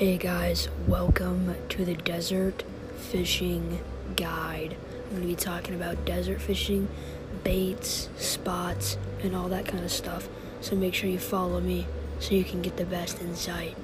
Hey guys, welcome to the Desert Fishing Guide. I'm going to be talking about desert fishing, baits, spots, and all that kind of stuff. So make sure you follow me so you can get the best insight.